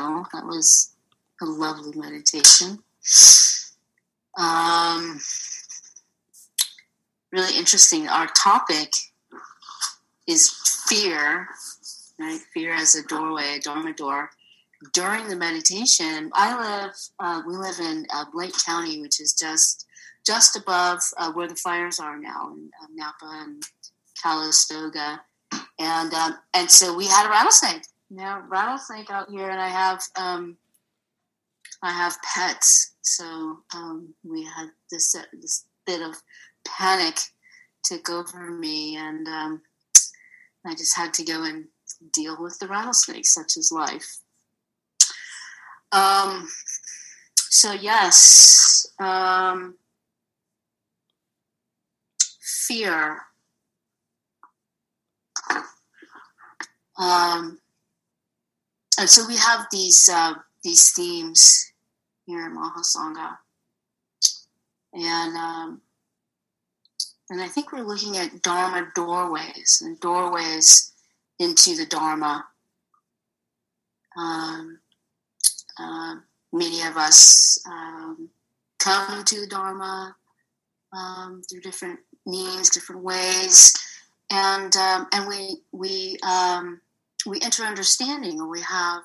tunnel. That was a lovely meditation. Um, really interesting. Our topic is fear, right? Fear as a doorway, a dharma door. During the meditation, I live. Uh, we live in uh, Lake County, which is just just above uh, where the fires are now in uh, Napa and Calistoga, and um, and so we had a rattlesnake. Know, rattlesnake out here, and I have um, I have pets, so um, we had this uh, this bit of panic took over me, and um, I just had to go and deal with the rattlesnake, such as life. Um, so yes, um, fear. Um, and so we have these uh, these themes here in Mahasangha, and um, and I think we're looking at Dharma doorways and doorways into the Dharma. Um, uh, many of us um, come to the Dharma um, through different means, different ways, and um, and we we um, we enter understanding, or we have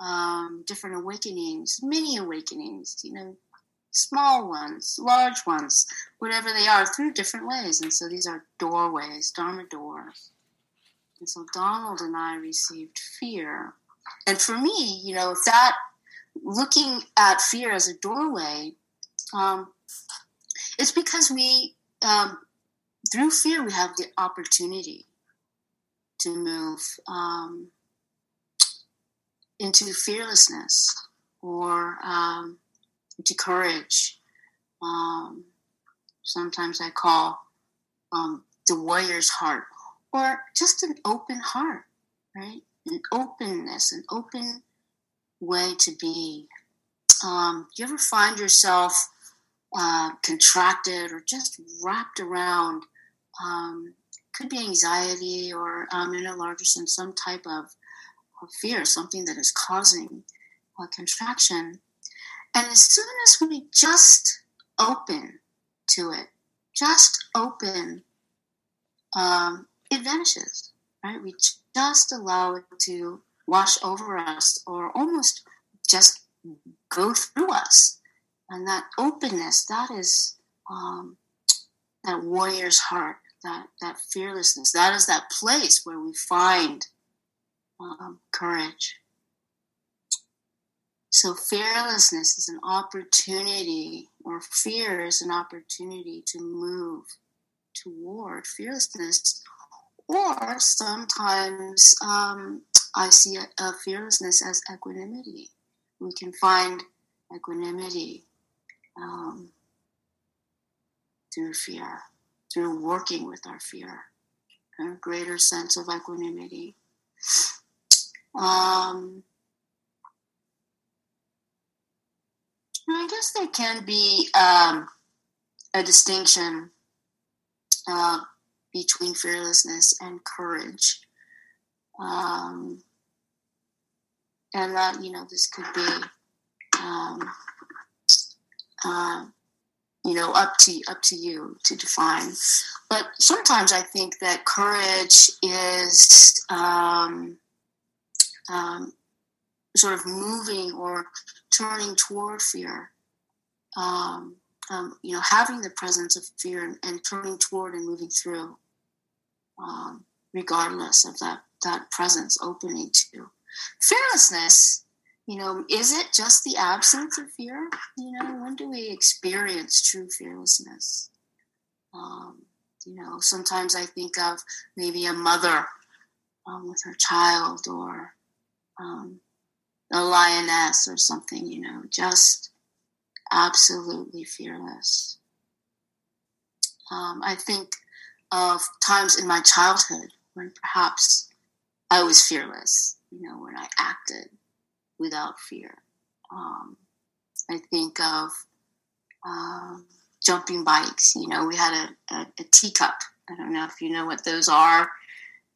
um, different awakenings, many awakenings. You know, small ones, large ones, whatever they are, through different ways. And so these are doorways, Dharma doors. And so Donald and I received fear. And for me, you know, that looking at fear as a doorway, um, it's because we, um, through fear, we have the opportunity to move um, into fearlessness or um, into courage. Um, sometimes I call um, the warrior's heart, or just an open heart, right? An openness, an open way to be. Um, do you ever find yourself uh, contracted or just wrapped around? Um, could be anxiety or, um, in a larger sense, some type of, of fear, something that is causing a contraction. And as soon as we just open to it, just open, um, it vanishes, right? We just allow it to wash over us or almost just go through us. And that openness, that is um, that warrior's heart, that, that fearlessness. That is that place where we find um, courage. So, fearlessness is an opportunity, or fear is an opportunity to move toward fearlessness. Or sometimes um, I see a, a fearlessness as equanimity. We can find equanimity um, through fear, through working with our fear, and a greater sense of equanimity. Um, I guess there can be um, a distinction uh, between fearlessness and courage. Um, and that, you know, this could be, um, uh, you know, up to up to you to define. But sometimes I think that courage is um, um, sort of moving or turning toward fear. Um, um, you know, having the presence of fear and, and turning toward and moving through, um, regardless of that that presence opening to fearlessness. You know, is it just the absence of fear? You know, when do we experience true fearlessness? Um, you know, sometimes I think of maybe a mother um, with her child, or um, a lioness or something, you know, just absolutely fearless. Um, I think of times in my childhood when perhaps I was fearless, you know, when I acted without fear. Um, I think of um, jumping bikes. You know, we had a, a, a, teacup. I don't know if you know what those are.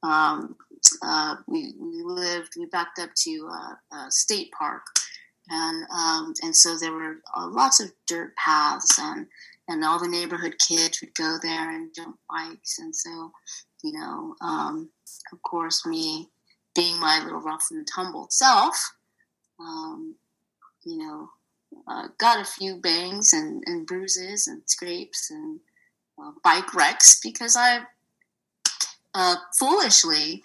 um, uh, we, we lived, we backed up to a, state park. And, um, and so there were uh, lots of dirt paths and, and all the neighborhood kids would go there and jump bikes. And so, you know, um, of course, me being my little rough and tumble self, um, you know, uh, got a few bangs and, and bruises and scrapes and uh, bike wrecks because I uh, foolishly,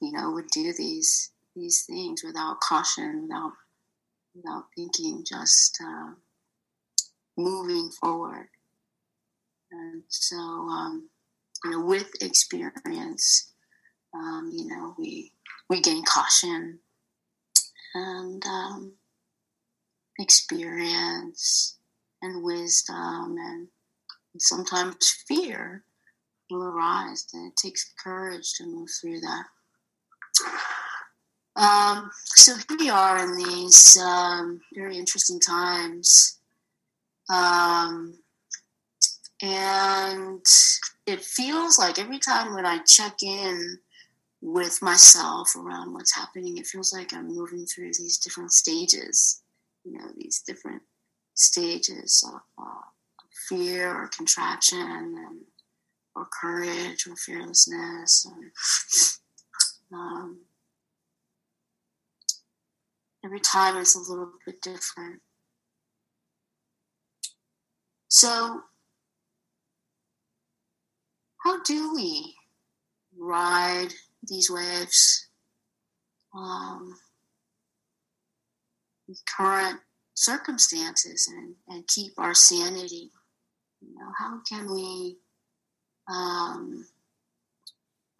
you know, would do these these things without caution, without without thinking, just uh, moving forward. And so, um, you know, with experience, um, you know, we we gain caution and um, experience and wisdom and, sometimes fear will arise and it takes courage to move through that. Um, so here we are in these um, very interesting times. Um, and it feels like every time when i check in with myself around what's happening. It feels like i'm moving through these different stages you know these different stages of uh, fear or contraction and or courage or fearlessness and, um, every time it's a little bit different. So how do we ride these waves um, current circumstances and, and keep our sanity. You know, how can we um,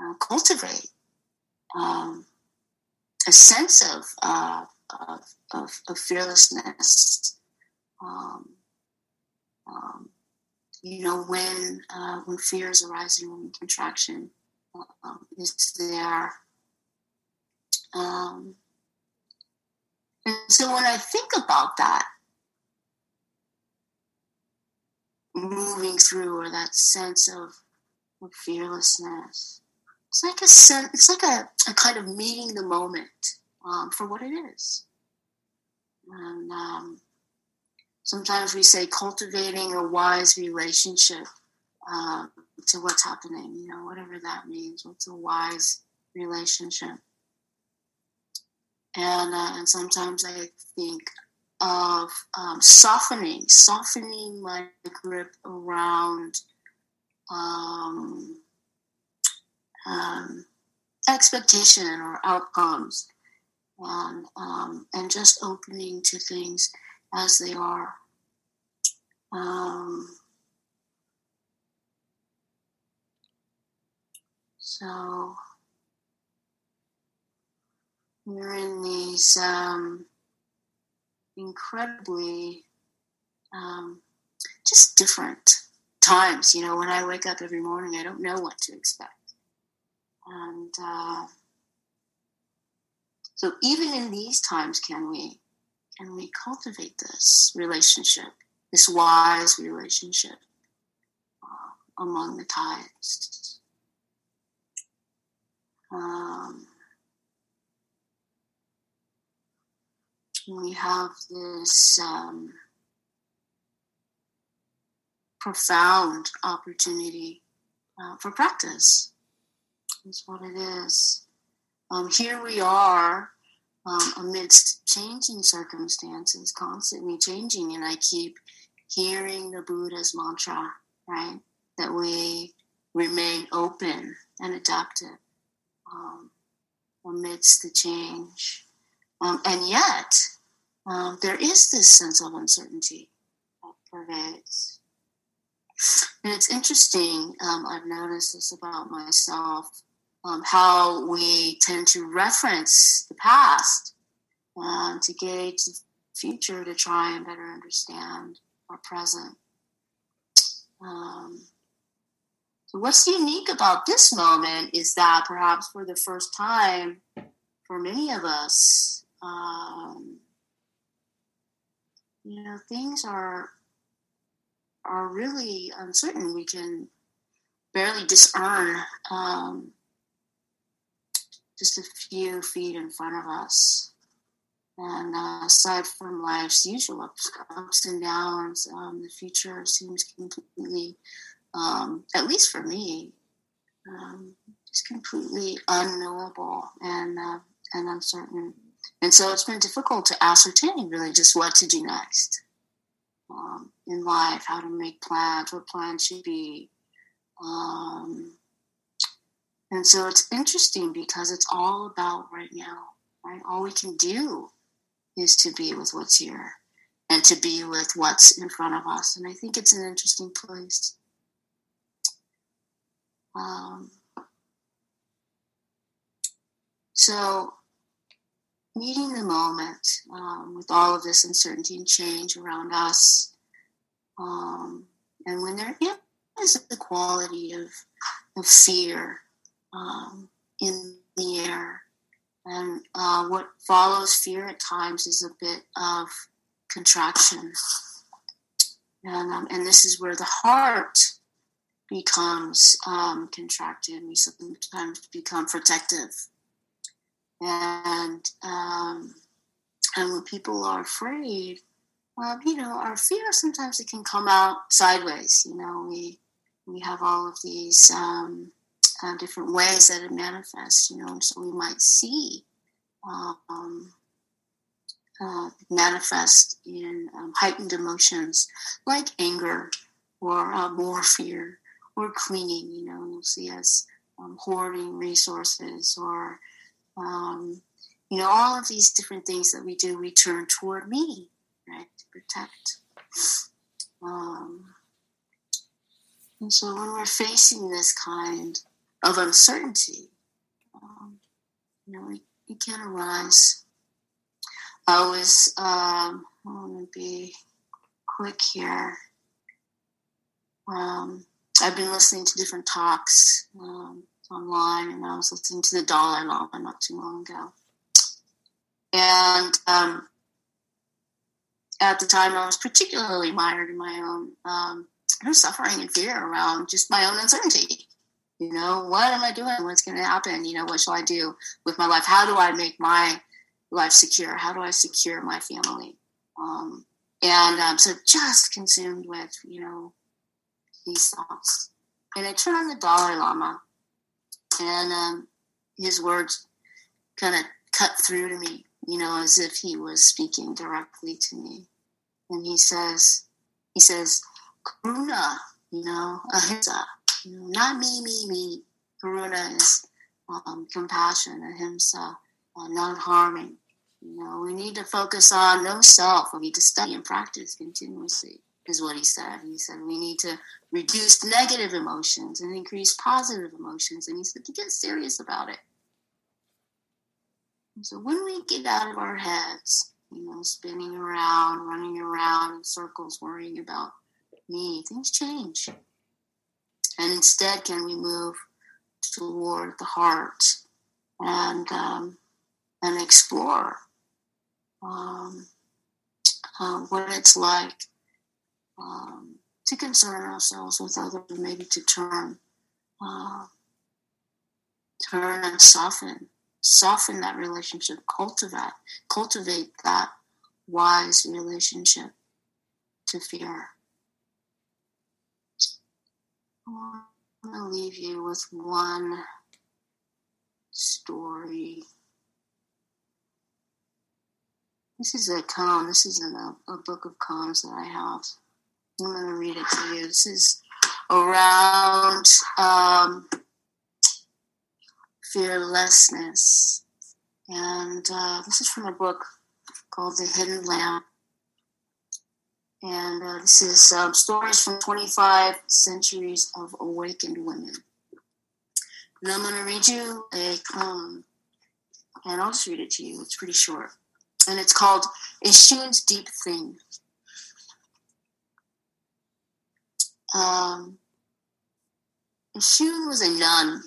uh, cultivate um, a sense of, uh, of, of, of, fearlessness? Um, um you know, when uh, when fear is arising, when contraction um, is there. Um, and so when I think about that, moving through or that sense of, of fearlessness, it's like a sense, it's like a, a kind of meeting the moment um, for what it is. And um, sometimes we say cultivating a wise relationship um, to what's happening, you know, whatever that means. What's a wise relationship? and uh, and sometimes I think of um, softening, softening my grip around um, um, expectation or outcomes, and um, and just opening to things as they are. Um, so we're in these um, incredibly um, just different times. You know, when I wake up every morning, I don't know what to expect. And uh, so, even in these times, can we can we cultivate this relationship, this wise relationship uh, among the tides? Um, we have this um, profound opportunity uh, for practice. That's what it is. Um, here we are um, amidst changing circumstances, constantly changing, and I keep hearing the Buddha's mantra, right? That we remain open and adaptive um, amidst the change. Um, and yet, um, there is this sense of uncertainty that pervades. And it's interesting, um, I've noticed this about myself, um, how we tend to reference the past uh, to gauge the future to try and better understand our present. Um, so, what's unique about this moment is that perhaps for the first time for many of us, um, you know, things are are really uncertain. We can barely discern um, just a few feet in front of us. And uh, aside from life's usual ups, ups and downs, um, the future seems completely, um, at least for me, um, just completely unknowable and uh, and uncertain. And so it's been difficult to ascertain really just what to do next um, in life, how to make plans, what plans should be. Um, and so it's interesting because it's all about right now, right? All we can do is to be with what's here and to be with what's in front of us. And I think it's an interesting place. Um, so, meeting the moment um, with all of this uncertainty and change around us, um, and when there is the quality of, of fear um, in the air, and uh, what follows fear at times is a bit of contraction. And, um, and this is where the heart becomes um, contracted. We sometimes become protective. And, um, and when people are afraid, well, you know, our fear sometimes it can come out sideways. You know, we we have all of these um, uh, different ways that it manifests, you know, so we might see um, uh, manifest in um, heightened emotions like anger or uh, more fear or clinging, you know, you'll see us um, hoarding resources or, um, you know, all of these different things that we do, we turn toward me, right, to protect. Um, and so when we're facing this kind of uncertainty, um, you know, it, can arise. I was, um, I want to be quick here. Um, I've been listening to different talks um, online, and I was listening to the Dalai Lama not too long ago. And um, at the time, I was particularly mired in my own um, suffering and fear around just my own uncertainty. You know, what am I doing? What's going to happen? You know, what shall I do with my life? How do I make my life secure? How do I secure my family? Um, and um, so just consumed with, you know, these thoughts. And I turned on the Dalai Lama, and um, his words kind of cut through to me, you know, as if he was speaking directly to me. And he says, he says, Karuna, you know, ahimsa, not me, me, me. Karuna is um, compassion, ahimsa, uh, non harming. You know, we need to focus on no self. We need to study and practice continuously, is what he said. He said we need to reduce negative emotions and increase positive emotions. And he said to get serious about it. And so when we get out of our heads, you know, spinning around, running around in circles, worrying about me, things change. And instead, can we move toward the heart and um, and explore um, uh, what it's like um, to concern ourselves with others, maybe to turn, uh, turn and soften, soften that relationship, cultivate, cultivate that wise relationship to fear. I'm going to leave you with one story. This is a poem. This is a, a book of poems that I have. I'm going to read it to you. This is around um, fearlessness. And uh, this is from a book called The Hidden Lamp. And uh, this is um, stories from 25 centuries of awakened women. And I'm going to read you a poem, and I'll just read it to you. It's pretty short. And it's called Ishun's Deep Thing. Um, Ishun was a nun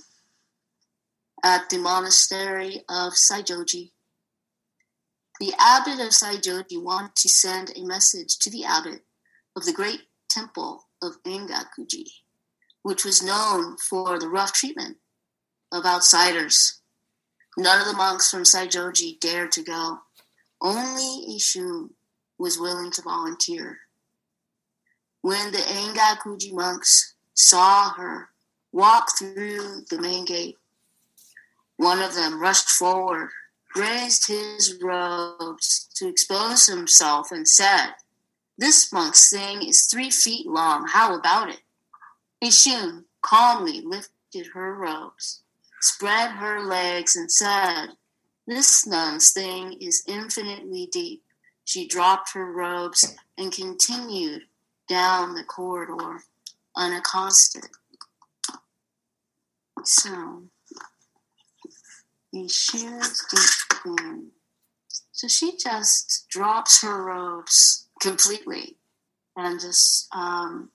at the monastery of Saijoji the abbot of Saijoji wanted to send a message to the abbot of the great temple of Engakuji, which was known for the rough treatment of outsiders. None of the monks from Saijoji dared to go. Only Ishun was willing to volunteer. When the Engakuji monks saw her walk through the main gate, one of them rushed forward, raised his robes to expose himself, and said, This monk's thing is three feet long. How about it? Ishun calmly lifted her robes, spread her legs, and said, This nun's thing is infinitely deep. She dropped her robes and continued down the corridor unaccosted. So, he shears deep within. So she just drops her robes completely and just um,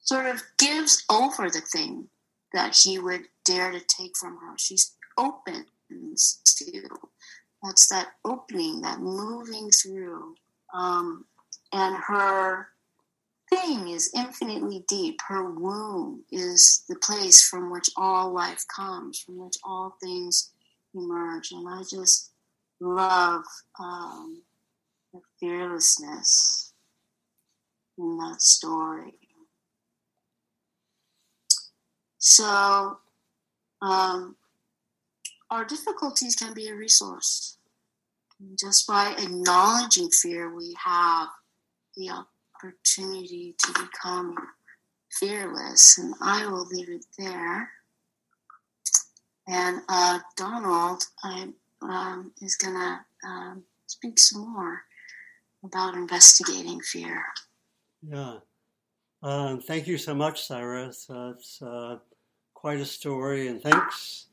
sort of gives over the thing that he would dare to take from her. She's opens to that's that opening, that moving through. Um, and her thing is infinitely deep. Her womb is the place from which all life comes, from which all things emerge. And I just love um, the fearlessness in that story. So, um, our difficulties can be a resource. Just by acknowledging fear, we have the opportunity to become fearless. And I will leave it there. And uh, Donald I, um, is going to um, speak some more about investigating fear. Yeah. Um, thank you so much, Cyrus. Uh, it's uh, quite a story, and thanks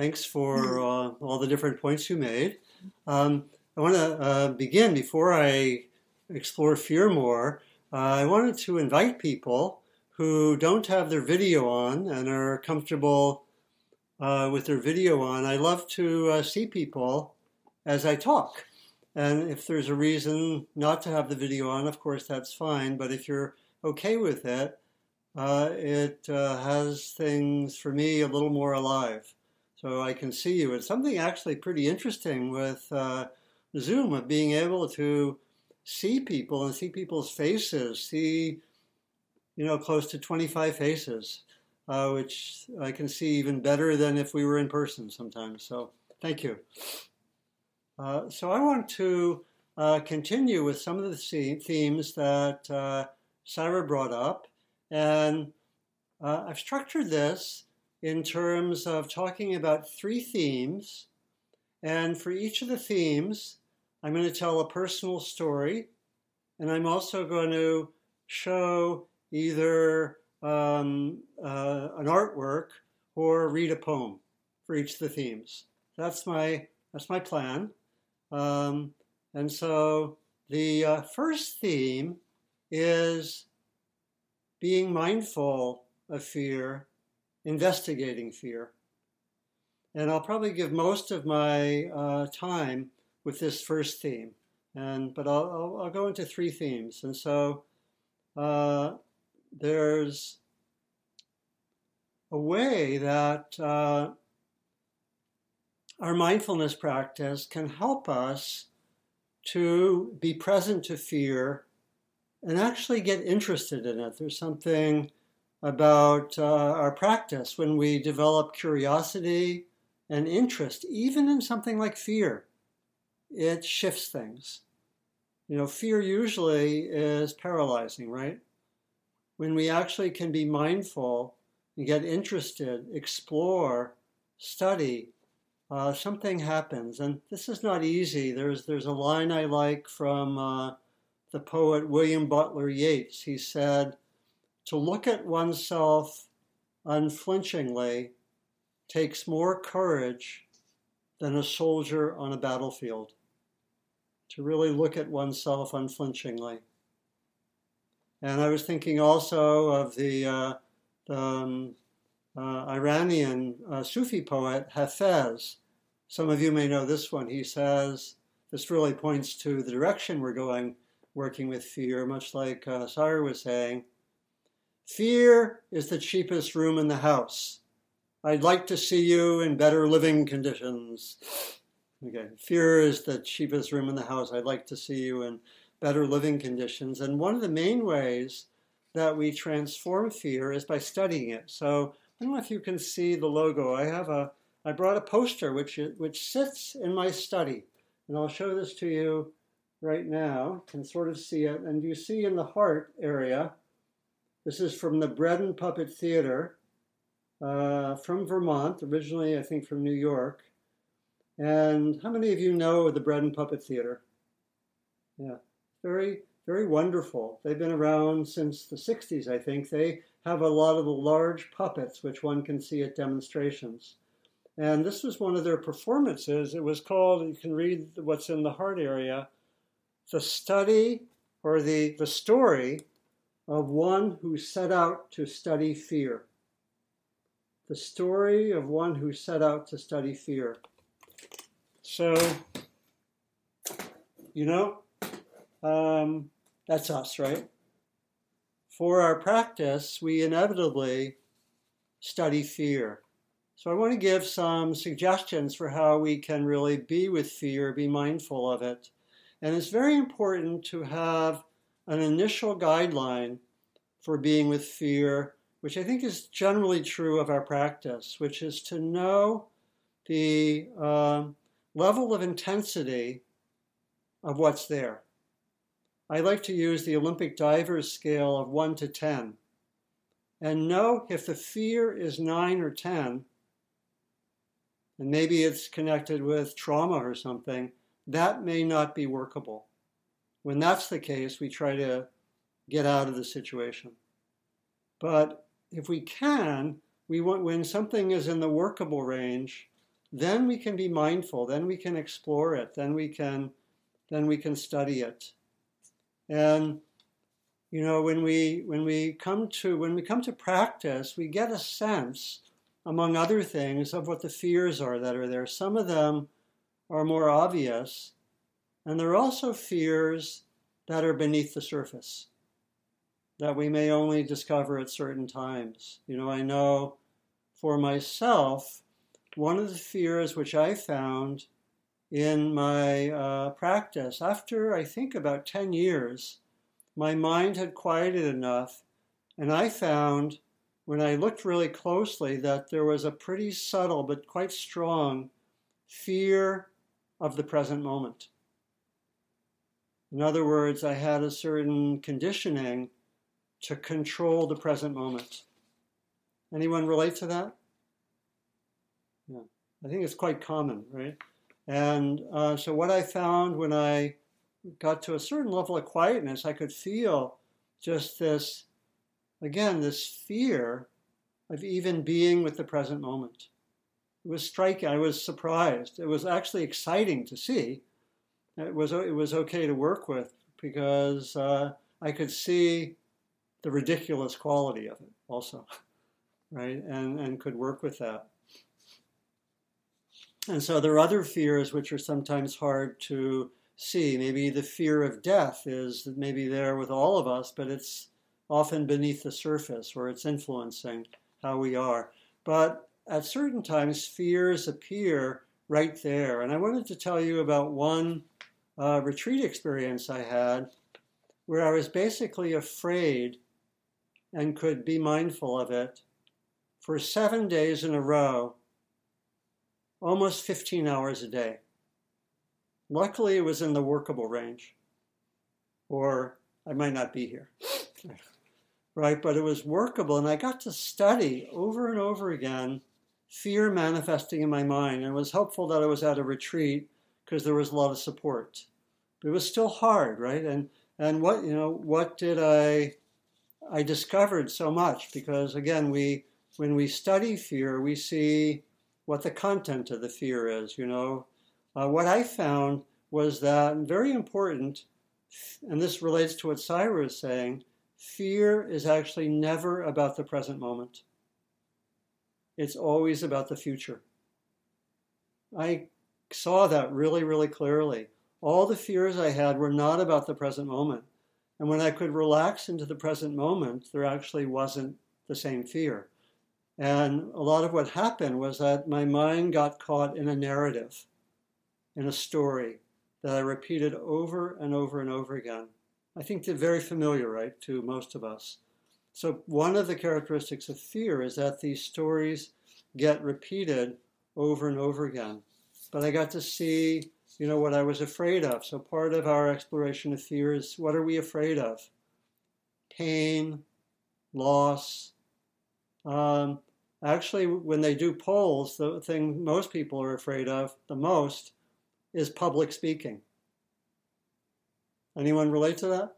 Thanks for hmm. uh, all the different points you made. Um, I want to uh, begin before I explore fear more. Uh, I wanted to invite people who don't have their video on and are comfortable uh, with their video on. I love to uh, see people as I talk. And if there's a reason not to have the video on, of course, that's fine. But if you're okay with it, uh, it has things for me a little more alive so I can see you. It's something actually pretty interesting with uh, Zoom of being able to see people and see people's faces, see, you know, close to 25 faces, uh, which I can see even better than if we were in person sometimes. So thank you. Uh, so I want to uh, continue with some of the themes that uh, Syra brought up. And uh, I've structured this in terms of talking about three themes. And for each of the themes, I'm going to tell a personal story. And I'm also going to show either um, uh, an artwork or read a poem for each of the themes. That's my, that's my plan. Um, and so the uh, first theme is being mindful of fear investigating fear. And I'll probably give most of my uh, time with this first theme. And, but I'll, I'll, I'll go into three themes. And so uh, there's a way that uh, our mindfulness practice can help us to be present to fear and actually get interested in it. There's something about uh, our practice when we develop curiosity and interest, even in something like fear. It shifts things. You know, fear usually is paralyzing, right? When we actually can be mindful and get interested, explore, study, uh, something happens. And this is not easy. There's, there's a line I like from uh, the poet William Butler Yeats. He said, to look at oneself unflinchingly takes more courage than a soldier on a battlefield. To really look at oneself unflinchingly. And I was thinking also of the, uh, the um, uh, Iranian uh, Sufi poet Hafez. Some of you may know this one. He says, this really points to the direction we're going working with fear, much like uh, Syra was saying. Fear is the cheapest room in the house. I'd like to see you in better living conditions. Okay, fear is the cheapest room in the house. I'd like to see you in better living conditions. And one of the main ways that we transform fear is by studying it. So I don't know if you can see the logo. I have a I brought a poster which which sits in my study, and I'll show this to you right now. You can sort of see it, and you see in the heart area. This is from the Bread and Puppet Theater uh, from Vermont, originally I think from New York. And how many of you know the Bread and Puppet Theater? Yeah, very very wonderful. They've been around since the 60s, I think. They have a lot of the large puppets, which one can see at demonstrations. And this was one of their performances. It was called, you can read what's in the heart area, the study or the, the story of one who set out to study fear. The story of one who set out to study fear. So, you know, um, that's us, right? For our practice, we inevitably study fear. So I want to give some suggestions for how we can really be with fear, be mindful of it. And it's very important to have an initial guideline for being with fear, which I think is generally true of our practice, which is to know the uh, level of intensity of what's there. I like to use the Olympic divers scale of 1 to 10 and know if the fear is 9 or 10 and maybe it's connected with trauma or something, that may not be workable. When that's the case, we try to get out of the situation. But if we can, we want when something is in the workable range, then we can be mindful, then we can explore it, then we can then we can study it. And you know, when we when we come to when we come to practice, we get a sense among other things, of what the fears are that are there. Some of them are more obvious, and there are also fears that are beneath the surface that we may only discover at certain times. You know, I know for myself, one of the fears which I found in my uh, practice, after I think about 10 years, my mind had quieted enough, and I found when I looked really closely that there was a pretty subtle but quite strong fear of the present moment. In other words, I had a certain conditioning to control the present moment. Anyone relate to that? I think it's quite common, right? And uh, so, what I found when I got to a certain level of quietness, I could feel just this again, this fear of even being with the present moment. It was striking. I was surprised. It was actually exciting to see. It was it was okay to work with because uh, I could see the ridiculous quality of it also, right? And and could work with that. And so there are other fears which are sometimes hard to see. Maybe the fear of death is maybe there with all of us, but it's often beneath the surface where it's influencing how we are. But at certain times, fears appear right there. And I wanted to tell you about one uh, retreat experience I had where I was basically afraid and could be mindful of it for seven days in a row, almost 15 hours a day. Luckily, it was in the workable range, or I might not be here. right? But it was workable, and I got to study over and over again fear manifesting in my mind. And it was helpful that I was at a retreat because there was a lot of support. But it was still hard, right? And and what you know, what did I I discovered so much because again, we when we study fear, we see what the content of the fear is. You know, uh, what I found was that very important, and this relates to what Syra is saying fear is actually never about the present moment. It's always about the future. I saw that really, really clearly. All the fears I had were not about the present moment. And when I could relax into the present moment, there actually wasn't the same fear. And a lot of what happened was that my mind got caught in a narrative, in a story that I repeated over and over and over again. I think they're very familiar, right, to most of us. So, one of the characteristics of fear is that these stories get repeated over and over again. But I got to see, you know, what I was afraid of. So, part of our exploration of fear is what are we afraid of? Pain, loss. Um, actually, when they do polls, the thing most people are afraid of the most is public speaking. Anyone relate to that?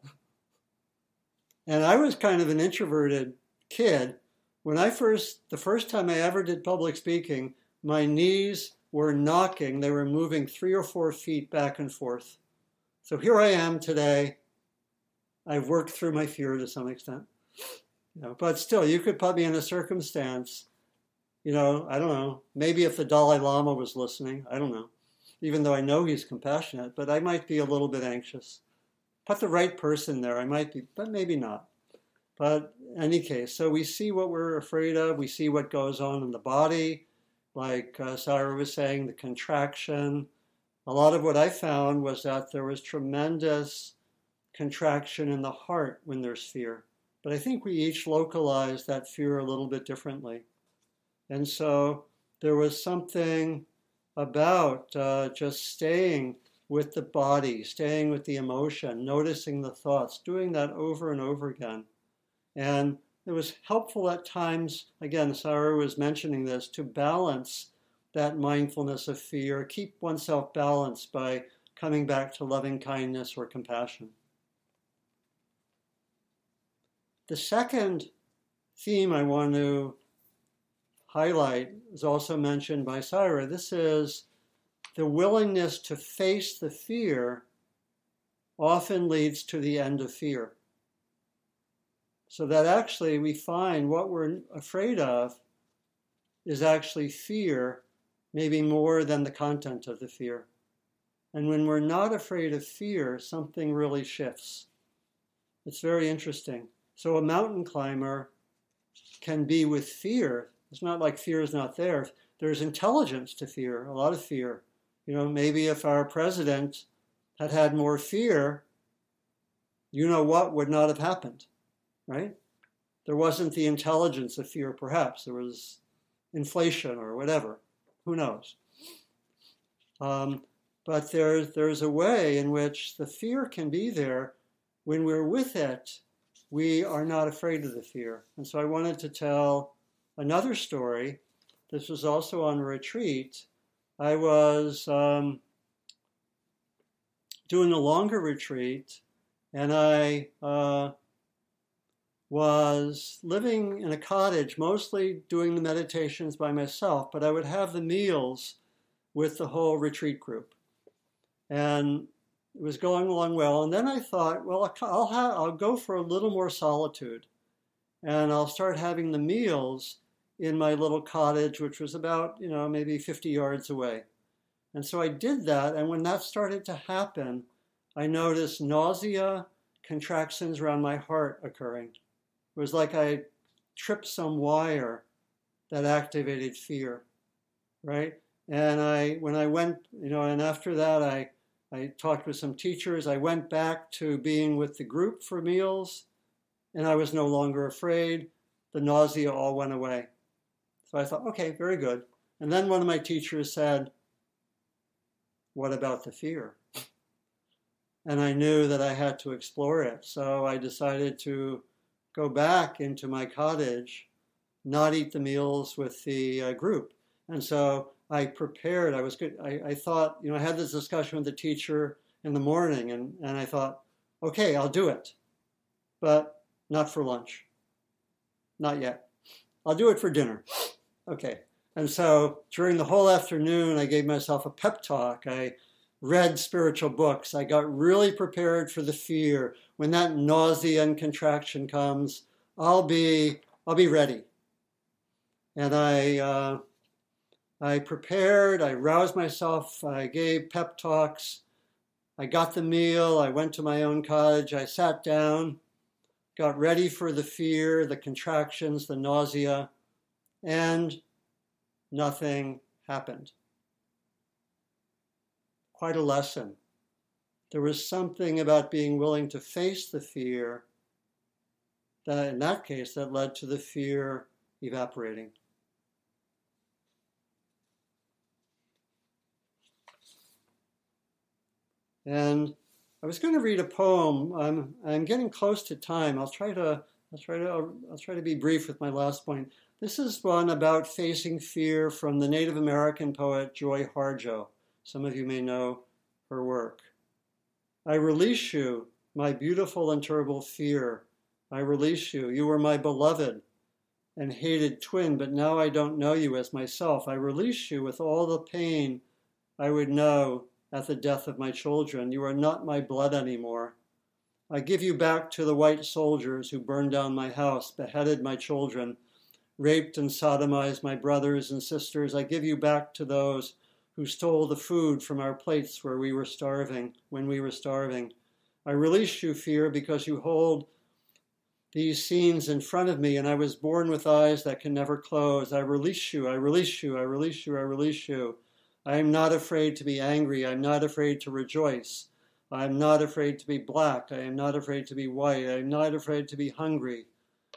And I was kind of an introverted kid. When I first, the first time I ever did public speaking, my knees were knocking. They were moving three or four feet back and forth. So here I am today. I've worked through my fear to some extent. You know, but still, you could put me in a circumstance, you know, I don't know, maybe if the Dalai Lama was listening, I don't know, even though I know he's compassionate, but I might be a little bit anxious put the right person there. I might be, but maybe not. But any case, so we see what we're afraid of. We see what goes on in the body, like uh, Syra was saying, the contraction. A lot of what I found was that there was tremendous contraction in the heart when there's fear. But I think we each localize that fear a little bit differently. And so there was something about uh, just staying with the body, staying with the emotion, noticing the thoughts, doing that over and over again. And it was helpful at times, again, Syra was mentioning this, to balance that mindfulness of fear, keep oneself balanced by coming back to loving kindness or compassion. The second theme I want to highlight is also mentioned by Syra. This is the willingness to face the fear often leads to the end of fear. So that actually we find what we're afraid of is actually fear, maybe more than the content of the fear. And when we're not afraid of fear, something really shifts. It's very interesting. So a mountain climber can be with fear. It's not like fear is not there. There's intelligence to fear, a lot of fear. You know, maybe if our president had had more fear, you know what would not have happened, right? There wasn't the intelligence of fear, perhaps. There was inflation or whatever. Who knows? Um, but there, there's a way in which the fear can be there. When we're with it, we are not afraid of the fear. And so I wanted to tell another story. This was also on a retreat I was um, doing a longer retreat, and I uh, was living in a cottage, mostly doing the meditations by myself, but I would have the meals with the whole retreat group. And it was going along well. And then I thought, well, I'll, I'll go for a little more solitude. And I'll start having the meals in my little cottage, which was about, you know, maybe 50 yards away. And so I did that. And when that started to happen, I noticed nausea, contractions around my heart occurring. It was like I tripped some wire that activated fear, right? And I, when I went, you know, and after that, I, I talked with some teachers. I went back to being with the group for meals, and I was no longer afraid. The nausea all went away. So I thought, okay, very good. And then one of my teachers said, What about the fear? And I knew that I had to explore it. So I decided to go back into my cottage, not eat the meals with the uh, group. And so I prepared, I was good. I, I thought, you know, I had this discussion with the teacher in the morning, and, and I thought, okay, I'll do it, but not for lunch. Not yet. I'll do it for dinner. Okay. And so during the whole afternoon, I gave myself a pep talk. I read spiritual books. I got really prepared for the fear. When that nausea and contraction comes, I'll be I'll be ready. And I uh, I prepared. I roused myself. I gave pep talks. I got the meal. I went to my own cottage. I sat down, got ready for the fear, the contractions, the nausea. and nothing happened. Quite a lesson. There was something about being willing to face the fear that, in that case, that led to the fear evaporating. And I was going to read a poem. I'm, I'm getting close to time. I'll try to I'll try to I'll, I'll try to be brief with my last point. This is one about facing fear from the Native American poet Joy Harjo. Some of you may know her work. I release you, my beautiful and terrible fear. I release you. You were my beloved and hated twin, but now I don't know you as myself. I release you with all the pain I would know at the death of my children. You are not my blood anymore. I give you back to the white soldiers who burned down my house, beheaded my children, raped and sodomized my brothers and sisters. I give you back to those who stole the food from our plates where we were starving, when we were starving. I release you, fear, because you hold these scenes in front of me, and I was born with eyes that can never close. I release you, I release you, I release you, I release you. I am not afraid to be angry. I am not afraid to rejoice. I am not afraid to be black. I am not afraid to be white. I am not afraid to be hungry.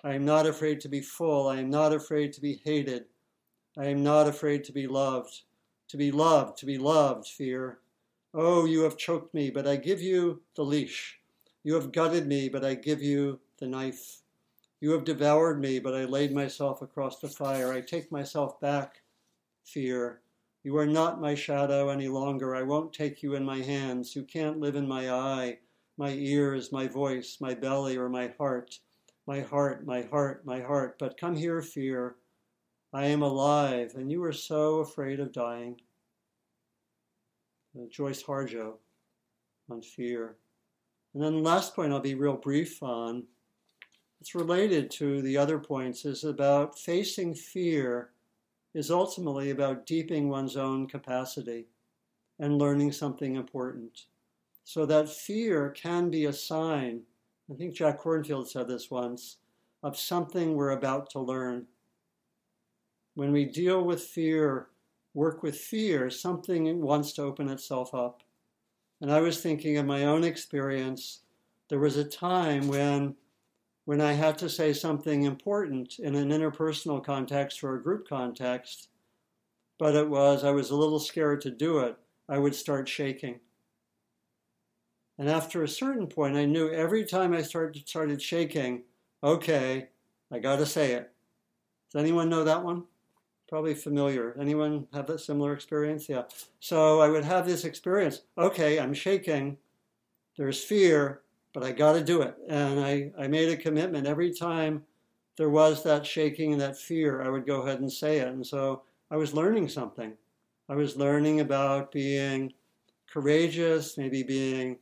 I am not afraid to be full. I am not afraid to be hated. I am not afraid to be loved. To be loved, to be loved, fear. Oh, you have choked me, but I give you the leash. You have gutted me, but I give you the knife. You have devoured me, but I laid myself across the fire. I take myself back, fear. You are not my shadow any longer. I won't take you in my hands. You can't live in my eye, my ears, my voice, my belly, or my heart. My heart, my heart, my heart. But come here, fear. I am alive, and you are so afraid of dying. Uh, Joy Harjo on fear. And then the last point I'll be real brief on. It's related to the other points, is about facing fear is ultimately about deepening one's own capacity and learning something important. So that fear can be a sign, I think Jack Kornfield said this once, of something we're about to learn. When we deal with fear, work with fear, something wants to open itself up. And I was thinking of my own experience. There was a time when when I had to say something important in an interpersonal context or a group context, but it was, I was a little scared to do it, I would start shaking. And after a certain point, I knew every time I started, started shaking, okay, I got to say it. Does anyone know that one? Probably familiar. Anyone have a similar experience? Yeah. So I would have this experience. Okay, I'm shaking. There's fear but I got to do it. And I, I made a commitment every time there was that shaking and that fear, I would go ahead and say it. And so I was learning something. I was learning about being courageous, maybe being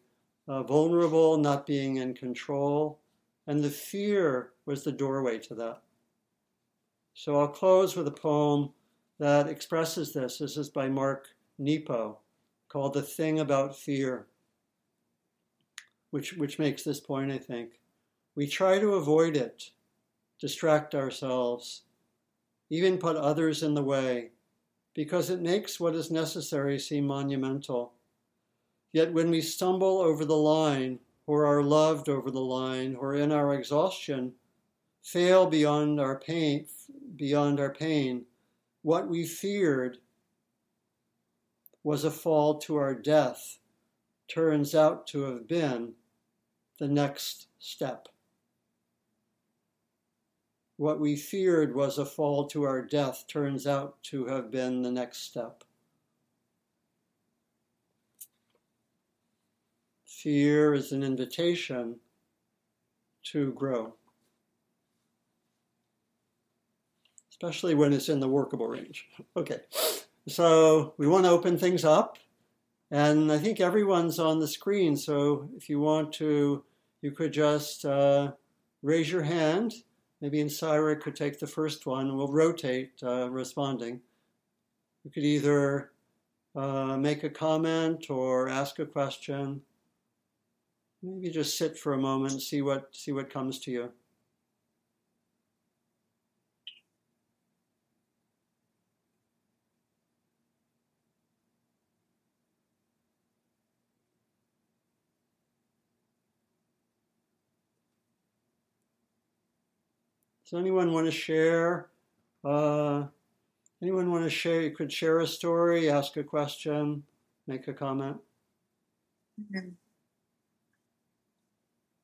uh, vulnerable, not being in control. And the fear was the doorway to that. So I'll close with a poem that expresses this. This is by Mark Nepo called The Thing About Fear which, which makes this point, I think. We try to avoid it, distract ourselves, even put others in the way, because it makes what is necessary seem monumental. Yet when we stumble over the line, or are loved over the line, or in our exhaustion, fail beyond our pain, beyond our pain, what we feared was a fall to our death turns out to have been the next step. What we feared was a fall to our death turns out to have been the next step. Fear is an invitation to grow, especially when it's in the workable range. Okay, so we want to open things up and I think everyone's on the screen, so if you want to, you could just uh, raise your hand. Maybe Insyra could take the first one. We'll rotate uh, responding. You could either uh, make a comment or ask a question. Maybe just sit for a moment, see what see what comes to you. Does anyone want to share? Uh, anyone want to share? You could share a story, ask a question, make a comment. Mm-hmm.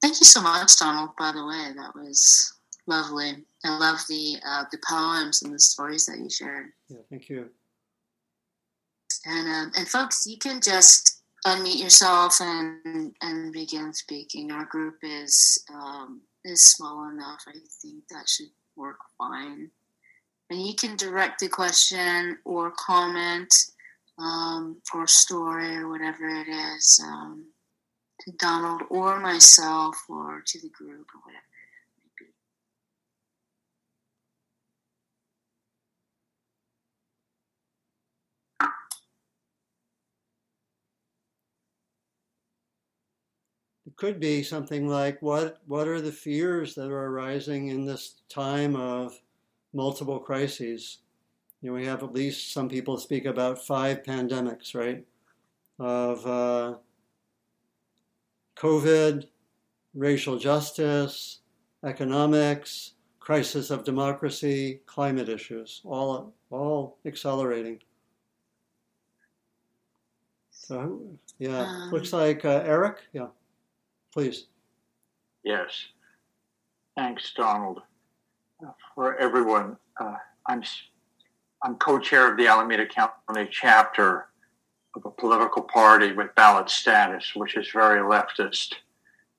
Thank you so much, Donald. By the way, that was lovely. I love the uh, the poems and the stories that you shared. Yeah, thank you. And um, and folks, you can just unmute yourself and and begin speaking. Our group is um, is small enough. I think that should work fine. And you can direct the question or comment um, or story or whatever it is um, to Donald or myself or to the group or whatever. Could be something like what what are the fears that are arising in this time of multiple crises? You know, we have at least some people speak about five pandemics, right? Of uh, COVID, racial justice, economics, crisis of democracy, climate issues, all all accelerating. So yeah, um, looks like uh, Eric. Yeah. Please. Yes. Thanks, Donald. For everyone, uh, I'm I'm co-chair of the Alameda County chapter of a political party with ballot status, which is very leftist.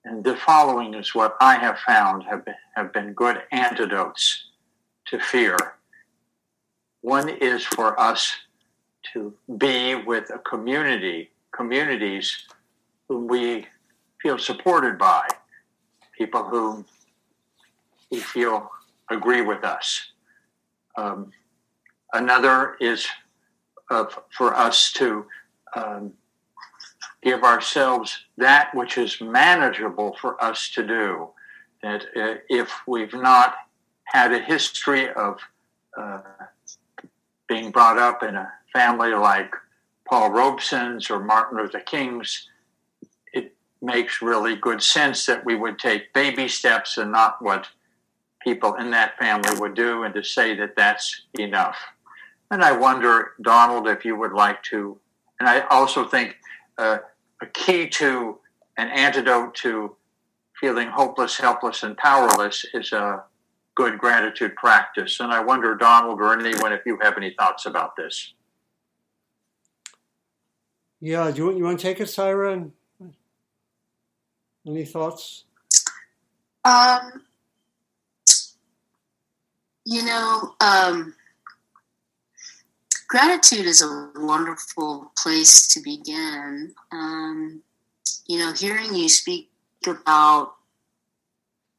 And the following is what I have found have been, have been good antidotes to fear. One is for us to be with a community, communities whom we feel supported by, people who we feel agree with us. Um, another is uh, for us to um, give ourselves that which is manageable for us to do. That uh, if we've not had a history of uh, being brought up in a family like Paul Robeson's or Martin Luther King's, makes really good sense that we would take baby steps and not what people in that family would do, and to say that that's enough. And I wonder, Donald, if you would like to, and I also think uh, a key to an antidote to feeling hopeless, helpless, and powerless is a good gratitude practice. And I wonder, Donald or anyone, if you have any thoughts about this. Yeah, do you, you want to take it, Syra? Any thoughts? Um, you know, um, gratitude is a wonderful place to begin. Um, you know, hearing you speak about,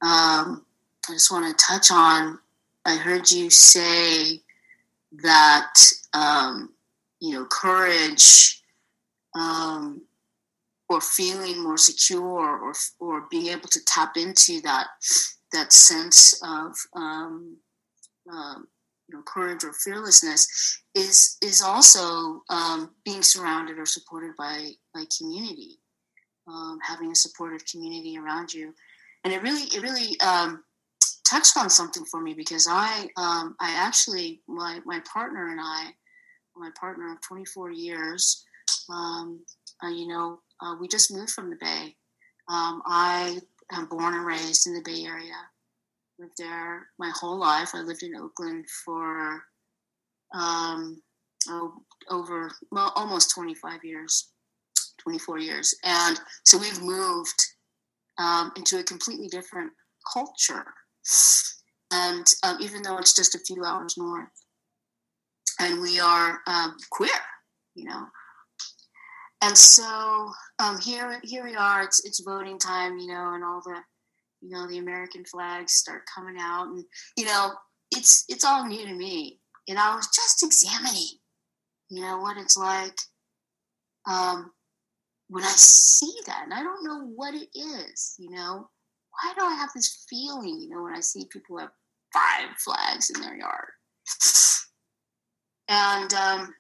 um, I just want to touch on, I heard you say that, um, you know, courage um, or feeling more secure or or being able to tap into that that sense of um, um, you know courage or fearlessness is is also um, being surrounded or supported by by community, um, having a supportive community around you, and it really it really um, touched on something for me because I um, I actually my my partner and I my partner of 24 years uh, you know uh, we just moved from the Bay. Um, I am born and raised in the Bay Area. Lived there my whole life. I lived in Oakland for um, oh, over well, almost 25 years, 24 years. And so we've moved um, into a completely different culture. And um, even though it's just a few hours north, and we are um, queer, you know, and so um, here here we are. It's it's voting time, you know, and all the you know the American flags start coming out, and you know it's it's all new to me. And I was just examining, you know, what it's like um, when I see that, and I don't know what it is, you know. Why do I have this feeling, you know, when I see people have five flags in their yard? And um,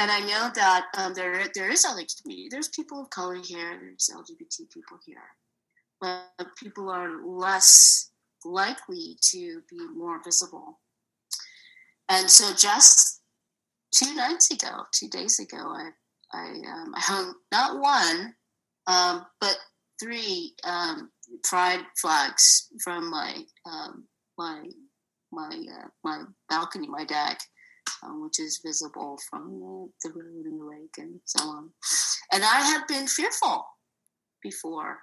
and I know that um, there there is other community. There's people of color here. There's LGBT people here, but people are less likely to be more visible. And so just two nights ago, two days ago, I, I, um, I hung not one, um, but three um, pride flags from my um, my my uh, my balcony, my deck, which is visible from the, the road and the lake and so on. And I had been fearful before,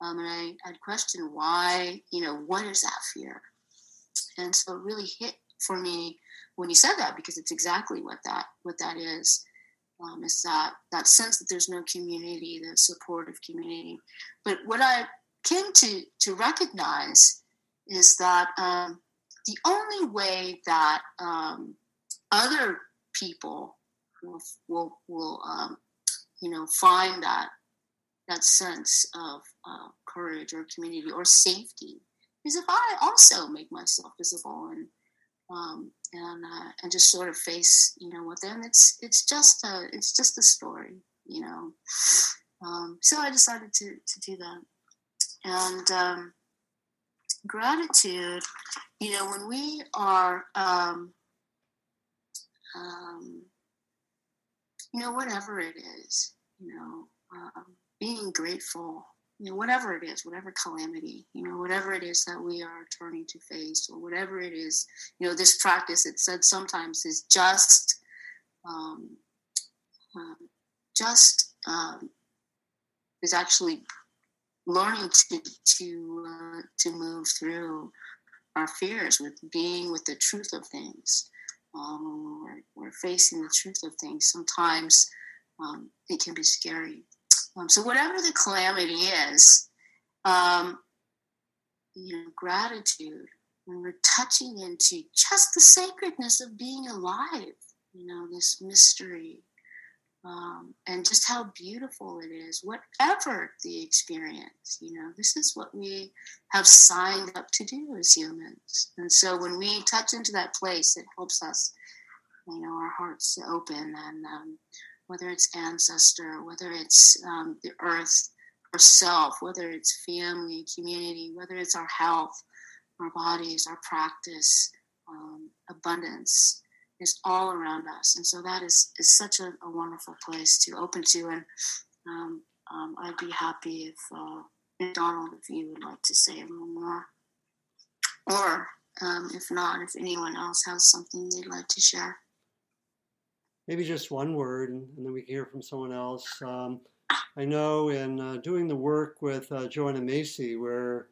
um, and I had questioned why, you know, what is that fear? And so it really hit for me when you said that because it's exactly what that what that is. Um, is that that sense that there's no community, the supportive community. But what I came to to recognize is that um, the only way that um, other people will will, will um, you know find that that sense of uh, courage or community or safety Because if I also make myself visible and um, and uh, and just sort of face you know with them. It's it's just a it's just a story, you know. Um, so I decided to to do that, and um, gratitude. You know, when we are um, um, you know, whatever it is, you know, um, being grateful, you know, whatever it is, whatever calamity, you know, whatever it is that we are turning to face, or whatever it is, you know, this practice, it said sometimes is just, um, uh, just um, is actually learning to to uh, to move through our fears with being with the truth of things um, we're, we're, facing the truth of things, sometimes um, it can be scary. Um, so, whatever the calamity is, um, you know, gratitude, when we're touching into just the sacredness of being alive, you know, this mystery, um, and just how beautiful it is, whatever the experience. You know, this is what we have signed up to do as humans. And so when we touch into that place, it helps us, you know, our hearts to open. And um, whether it's ancestor, whether it's um, the earth herself, whether it's family, community, whether it's our health, our bodies, our practice, um, abundance is all around us. And so that is, is such a, a wonderful place to open to. And um, um, I'd be happy if, uh, Donald, if you would like to say a little more. Or um, if not, if anyone else has something they'd like to share. Maybe just one word, and, then we can hear from someone else. Um, I know in uh, doing the work with uh, Joanna Macy, where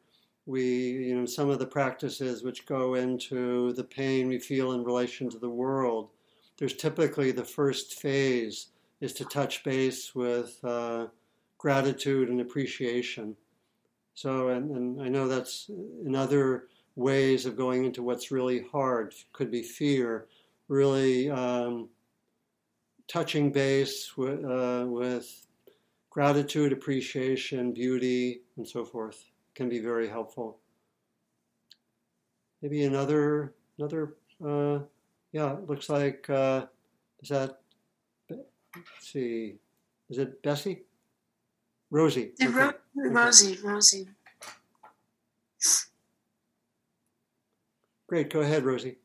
we, you know, some of the practices which go into the pain we feel in relation to the world, there's typically the first phase is to touch base with uh, gratitude and appreciation. So, and, and I know that's in other ways of going into what's really hard, could be fear, really um, touching base uh, with gratitude, appreciation, beauty, and so forth can be very helpful. Maybe another, another, uh, yeah, it looks like, uh, is that, let's see, is it Bessie? Rosie. Okay. Ro- Rosie, Rosie. Great, go ahead, Rosie.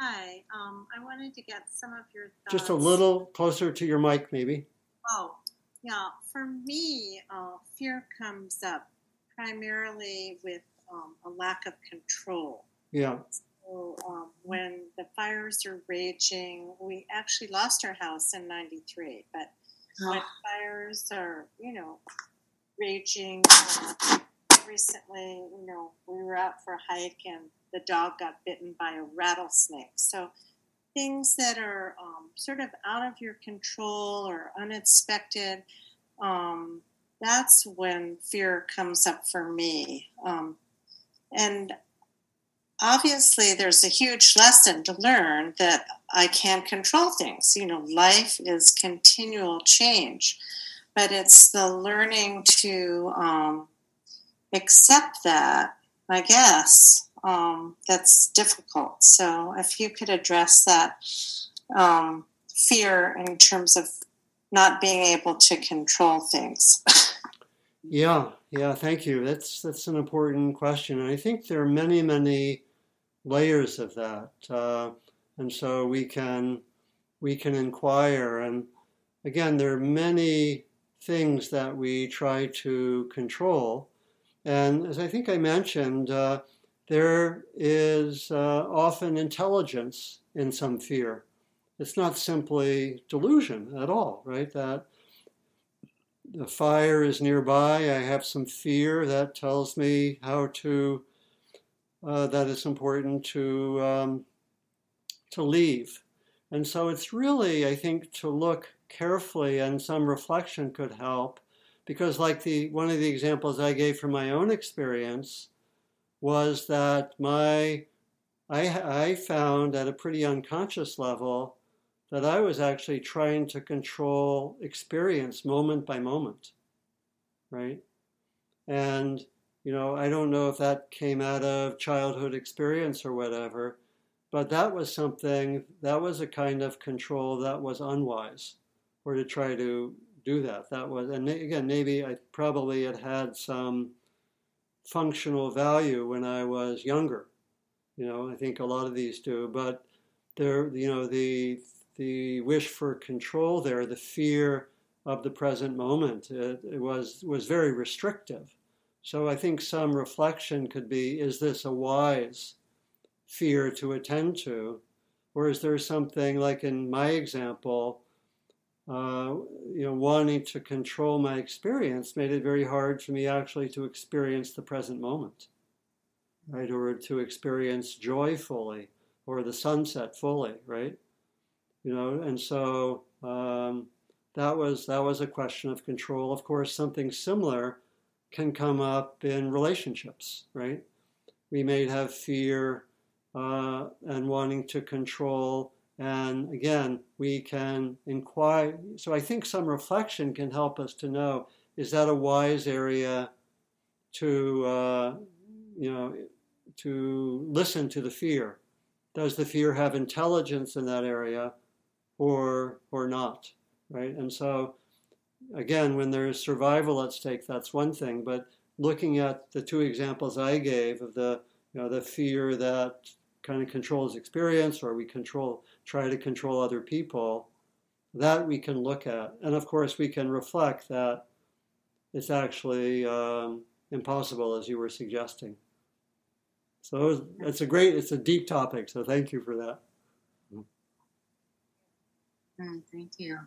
Hi, um, I wanted to get some of your thoughts. Just a little closer to your mic, maybe. Oh, yeah. For me, uh, fear comes up primarily with um, a lack of control. Yeah. So um, when the fires are raging, we actually lost our house in '93, but oh. when fires are, you know, raging. Uh, recently, you know, we were out for a hike and the dog got bitten by a rattlesnake. So things that are um, sort of out of your control or unexpected, um, that's when fear comes up for me. Um, and obviously, there's a huge lesson to learn that I can't control things. You know, life is continual change, but it's the learning to um, accept that, I guess, um, that's difficult. So, if you could address that um, fear in terms of not being able to control things. Yeah, yeah, thank you. That's that's an important question, and I think there are many, many layers of that, uh, and so we can we can inquire. And again, there are many things that we try to control, and as I think I mentioned, uh, there is uh, often intelligence in some fear. It's not simply delusion at all, right? That the fire is nearby. I have some fear that tells me how to, uh, that it's important to, um, to leave. And so it's really, I think, to look carefully and some reflection could help. Because, like the one of the examples I gave from my own experience was that my I, I found at a pretty unconscious level that I was actually trying to control experience moment by moment, right? And, you know, I don't know if that came out of childhood experience or whatever, but that was something, that was a kind of control that was unwise, or to try to do that. That was, and again, maybe I probably had had some functional value when I was younger. You know, I think a lot of these do, but there, you know, the the wish for control there, the fear of the present moment. It, it, was was very restrictive. So I think some reflection could be: Is this a wise fear to attend to, or is there something like in my example? Uh, you know, wanting to control my experience made it very hard for me actually to experience the present moment, right? Or to experience joy fully, or the sunset fully, right? You know, and so um, that was that was a question of control. Of course, something similar can come up in relationships, right? We may have fear uh, and wanting to control, and again, we can inquire. So I think some reflection can help us to know: is that a wise area to, uh, you know, to listen to the fear? Does the fear have intelligence in that area? Or or not, right? And so, again, when there's survival at stake, that's one thing. But looking at the two examples I gave of the you know the fear that kind of controls experience, or we control try to control other people, that we can look at, and of course we can reflect that it's actually um, impossible, as you were suggesting. So it's a great, it's a deep topic. So thank you for that. Mm, thank you.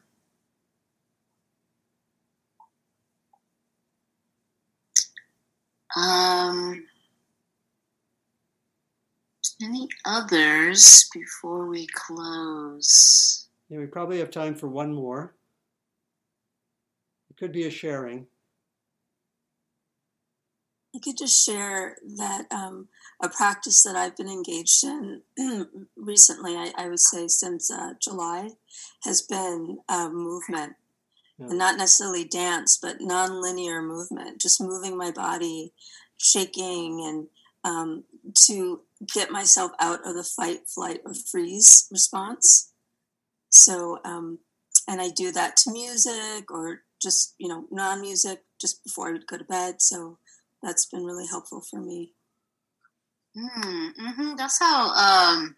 Um, any others before we close? Yeah, we probably have time for one more. It could be a sharing. I could just share that um, a practice that I've been engaged in recently, I, I, would say since uh, July, has been uh, movement. Yeah. And not necessarily dance, but non-linear movement, just moving my body, shaking, and um, to get myself out of the fight, flight, or freeze response. So, um, and I do that to music or just, you know, non music just before I would go to bed. So, that's been really helpful for me. Mm, hmm That's how um,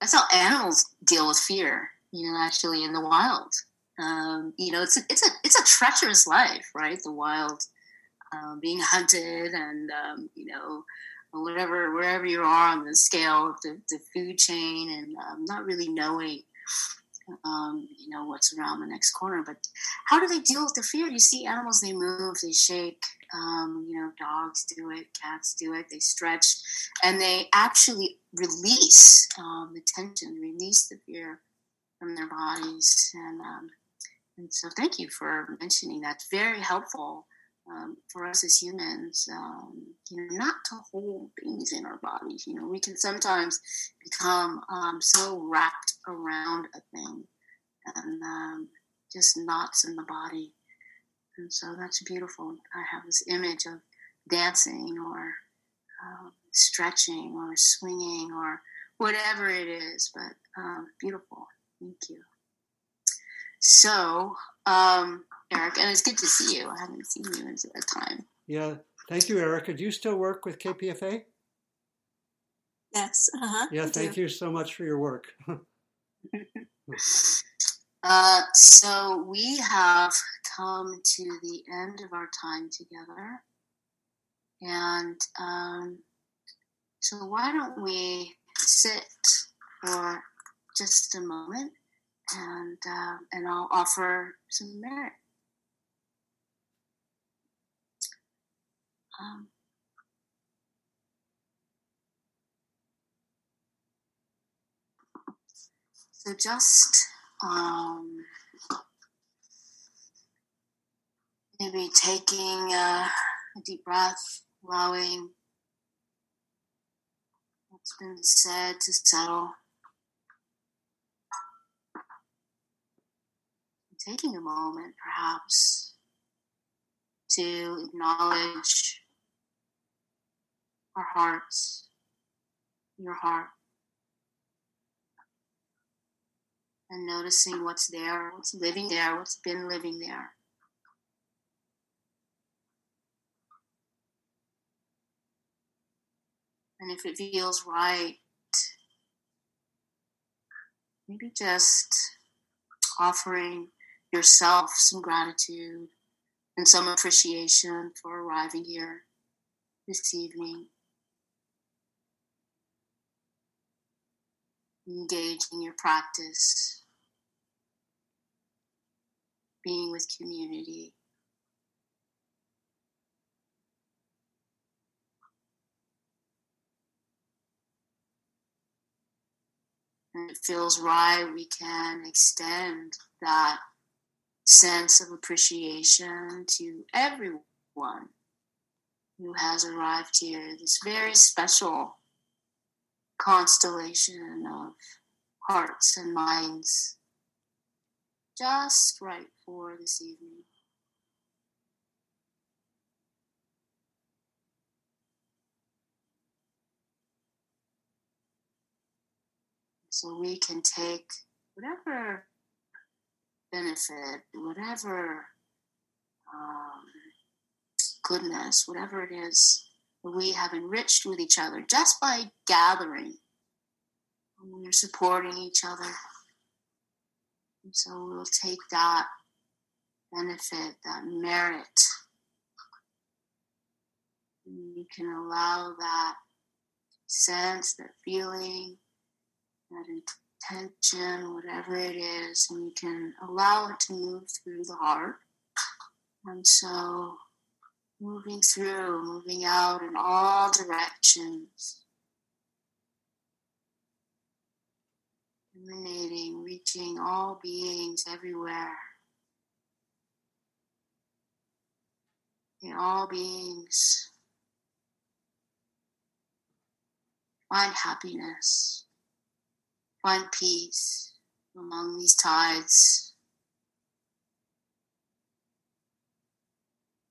that's how animals deal with fear. You know, actually in the wild. Um, you know, it's a, it's a it's a treacherous life, right? The wild, um, being hunted, and um, you know, whatever wherever you are on the scale of the, the food chain, and um, not really knowing um, you know what's around the next corner. But how do they deal with the fear? You see animals, they move, they shake. Um, you know, dogs do it, cats do it. They stretch, and they actually release um, the tension, release the fear from their bodies. And um, and so, thank you for mentioning that. Very helpful. Um, for us as humans, um, you know, not to hold things in our bodies. You know, we can sometimes become um, so wrapped around a thing and just knots in the body. And so that's beautiful. I have this image of dancing or um, stretching or swinging or whatever it is, but um, beautiful. Thank you. So, um, Eric, and it's good to see you. I haven't seen you in a time. Yeah, thank you, Erica. Do you still work with KPFA? Yes. Uh-huh, yeah, thank you so much for your work. uh, so we have come to the end of our time together. And um, so why don't we sit for just a moment and, uh, and I'll offer some merit. Um, so just um, maybe taking a, a deep breath, allowing what's been said to settle. Taking a moment, perhaps, to acknowledge our hearts, your heart, and noticing what's there, what's living there, what's been living there. And if it feels right, maybe just offering yourself some gratitude and some appreciation for arriving here this evening. Engage in your practice, being with community. And it feels right, we can extend that sense of appreciation to everyone who has arrived here. This very special constellation of hearts and minds, just right for this evening. So we can take whatever benefit, whatever um, goodness, whatever it is we have enriched with each other just by gathering. We're supporting each other. And so we'll take that benefit, that merit. And you can allow that sense, that feeling, that intention, whatever it is, and you can allow it to move through the heart. And so moving through, moving out in all directions, emanating, reaching all beings everywhere. In all beings, find happiness, find peace among these tides.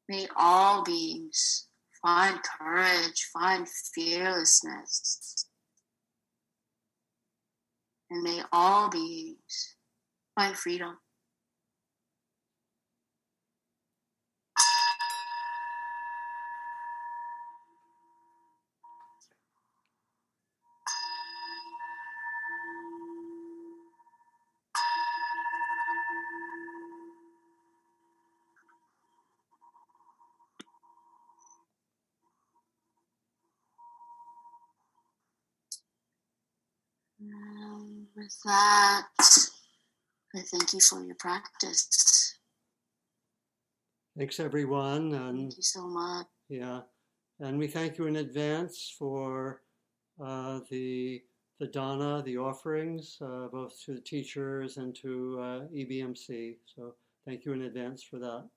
May all beings find courage, find fearlessness. And may all beings find freedom. Um, with that, I thank you for your practice. Thanks, everyone. And thank you so much. Yeah, and we thank you in advance for uh, the the dana, the offerings, uh, both to the teachers and to uh, EBMC. So thank you in advance for that.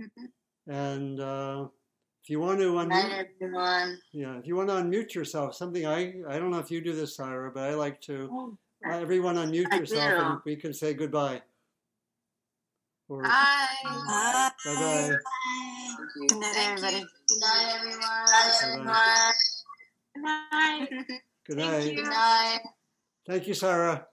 Mm-hmm. And uh, if you want to unmute, Night, everyone. yeah, if you want to unmute yourself, something I I don't know if you do this, Syra, but I like to. Oh, Uh, everyone unmute I yourself do. and we can say goodbye. Or Bye. Bye. bye bye. Good night, everybody. Good night, everyone. Bye-bye. everyone. Good Thank night. you. Good night. Thank you, Sarah.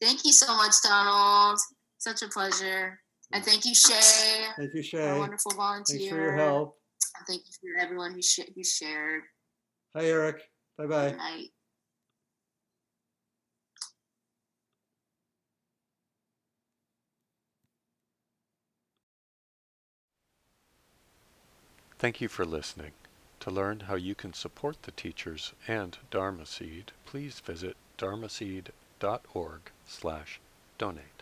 Thank you so much, Donald. Such a pleasure. And thank you, Shay. Thank you, Shay. Our wonderful volunteer. Thanks for your help. And thank you for everyone who, sh- who shared. Hi, Eric. Bye bye. Good night. Thank you for listening. To learn how you can support the teachers and Dharma Seed, please visit dharmaseed.org slash donate.